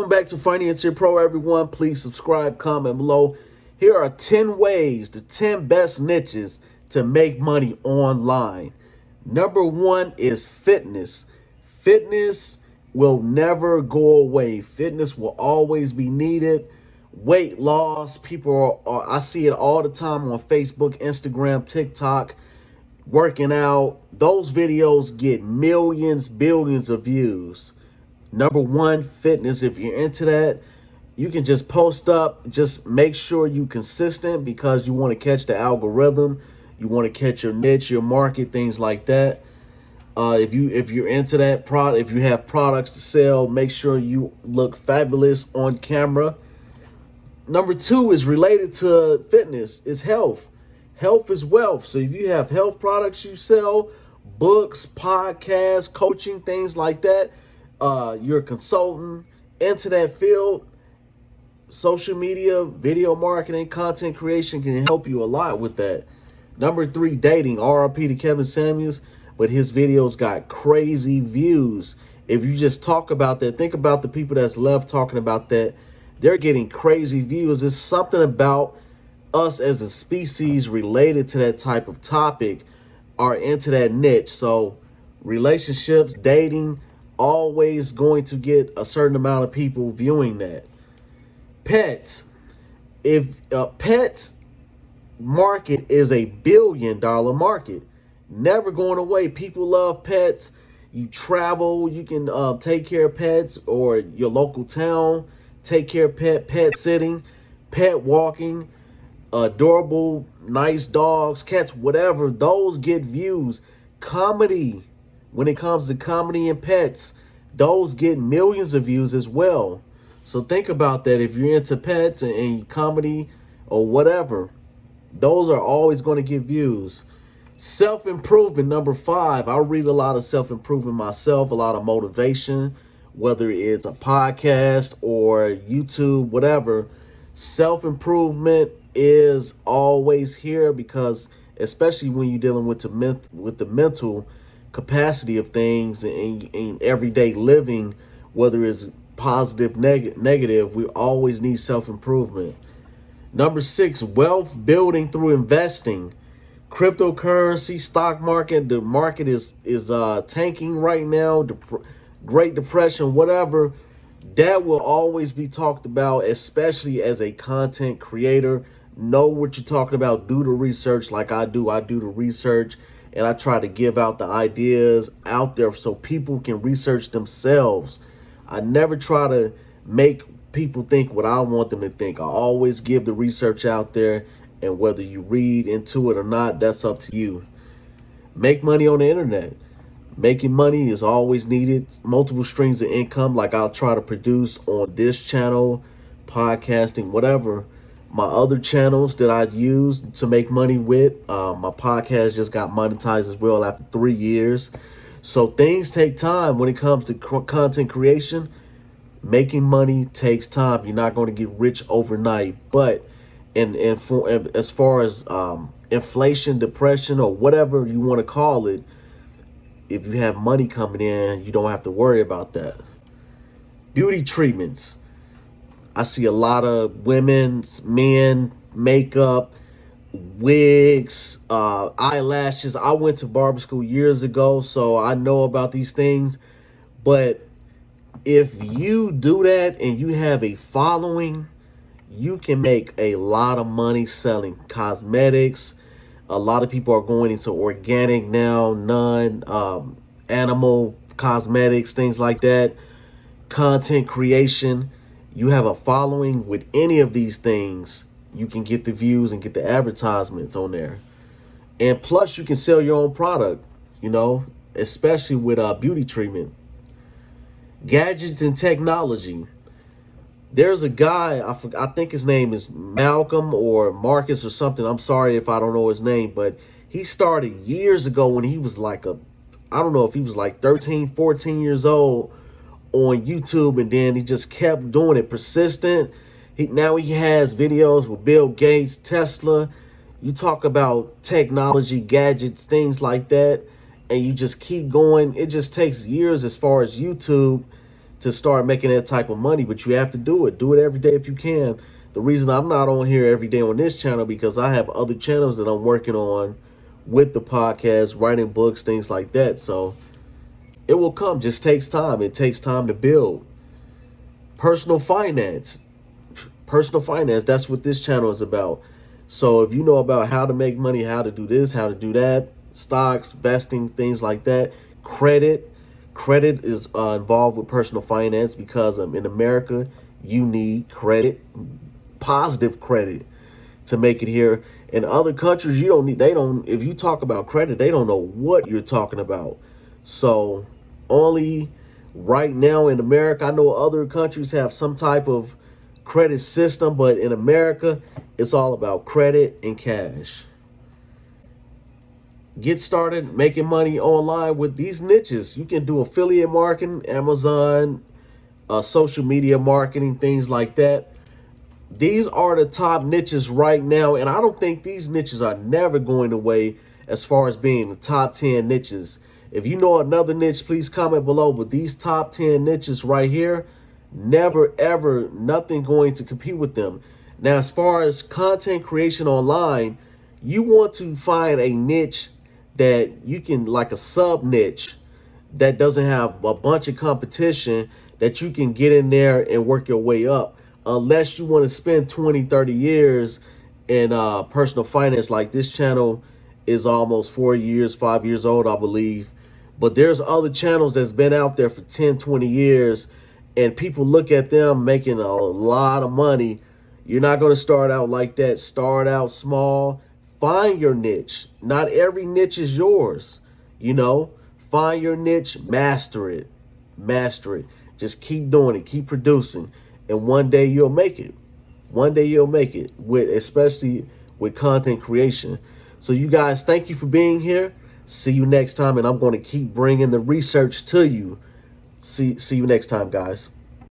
Welcome back to Financier Pro, everyone. Please subscribe, comment below. Here are 10 ways, the 10 best niches to make money online. Number one is fitness. Fitness will never go away. Fitness will always be needed. Weight loss, people are, are I see it all the time on Facebook, Instagram, TikTok, working out. Those videos get millions, billions of views. Number one, fitness. If you're into that, you can just post up. Just make sure you consistent because you want to catch the algorithm. You want to catch your niche, your market, things like that. Uh, if you if you're into that product, if you have products to sell, make sure you look fabulous on camera. Number two is related to fitness. Is health. Health is wealth. So if you have health products you sell, books, podcasts, coaching, things like that, uh, you're a consultant into that field, social media, video marketing, content creation can help you a lot with that. Number three, dating. RIP to Kevin Samuels, but his videos got crazy views. If you just talk about that, think about the people that's left talking about that. They're getting crazy views. It's something about us as a species related to that type of topic are into that niche. So relationships, dating, always going to get a certain amount of people viewing that. Pets. If a pet market is a billion dollar market, never going away. People love pets. You travel, you can uh, take care of pets or your local town, take care of pet, pet sitting, pet walking, adorable, nice dogs, cats, whatever. Those get views. Comedy when it comes to comedy and pets, those get millions of views as well. So think about that. If you're into pets and, and comedy or whatever, those are always going to get views. Self improvement, number five. I read a lot of self improvement myself, a lot of motivation, whether it's a podcast or YouTube, whatever. Self improvement is always here because, especially when you're dealing with with the mental capacity of things in, in everyday living, whether it's positive, neg- negative, we always need self improvement. Number six, wealth building through investing. Cryptocurrency, stock market, the market is is uh, tanking right now. Dep- Great Depression, whatever. That will always be talked about, especially as a content creator. Know what you're talking about. Do the research like I do. I do the research and I try to give out the ideas out there so people can research themselves. I never try to make people think what I want them to think. I always give the research out there, and whether you read into it or not, that's up to you. Make money on the internet. Making money is always needed. Multiple streams of income, like I'll try to produce on this channel, podcasting, whatever my other channels that I use to make money with. Uh, my podcast just got monetized as well after three years. So things take time when it comes to content creation. Making money takes time. You're not going to get rich overnight, but and and for as far as um, inflation, depression, or whatever you want to call it, if you have money coming in, you don't have to worry about that. Beauty treatments I see a lot of women's, men, makeup, wigs, uh, eyelashes. I went to barber school years ago, so I know about these things. But if you do that and you have a following, you can make a lot of money selling cosmetics. A lot of people are going into organic now, non um, animal cosmetics, things like that. Content creation you have a following with any of these things, you can get the views and get the advertisements on there. And plus, you can sell your own product, you know, especially with uh, beauty treatment. Gadgets and technology. There's a guy, I, I think his name is Malcolm or Marcus or something. I'm sorry if I don't know his name, but he started years ago when he was like a, I don't know if he was like 13, 14 years old on YouTube and then he just kept doing it persistent. He now he has videos with Bill Gates, Tesla. You talk about technology, gadgets, things like that, and you just keep going. It just takes years as far as YouTube to start making that type of money, but you have to do it. Do it every day if you can. The reason I'm not on here every day on this channel because I have other channels that I'm working on with the podcast, writing books, things like that. So it will come. Just takes time. It takes time to build. Personal finance. Personal finance, that's what this channel is about. So if you know about how to make money, how to do this, how to do that, stocks, vesting, things like that, credit, credit is uh, involved with personal finance because um, in America, you need credit, positive credit to make it here. In other countries, you don't need, they don't, if you talk about credit, they don't know what you're talking about. So only right now in America, I know other countries have some type of credit system, but in America, it's all about credit and cash. Get started making money online with these niches. You can do affiliate marketing, Amazon, uh, social media marketing, things like that. These are the top niches right now, and I don't think these niches are never going away as far as being the top 10 niches. If you know another niche, please comment below. But these top 10 niches right here, never, ever, nothing going to compete with them. Now, as far as content creation online, you want to find a niche that you can, like a sub niche that doesn't have a bunch of competition that you can get in there and work your way up. Unless you want to spend 20, 30 years in uh, personal finance, like this channel is almost four years, five years old, I believe. But there's other channels that's been out there for 10, 20 years, and people look at them making a lot of money you're not going to start out like that. Start out small. Find your niche. Not every niche is yours. You know, find your niche, master it. Master it. Just keep doing it. Keep producing. And one day you'll make it. One day you'll make it with especially with content creation. So you guys, thank you for being here. See you next time and I'm going to keep bringing the research to you. See see you next time, guys.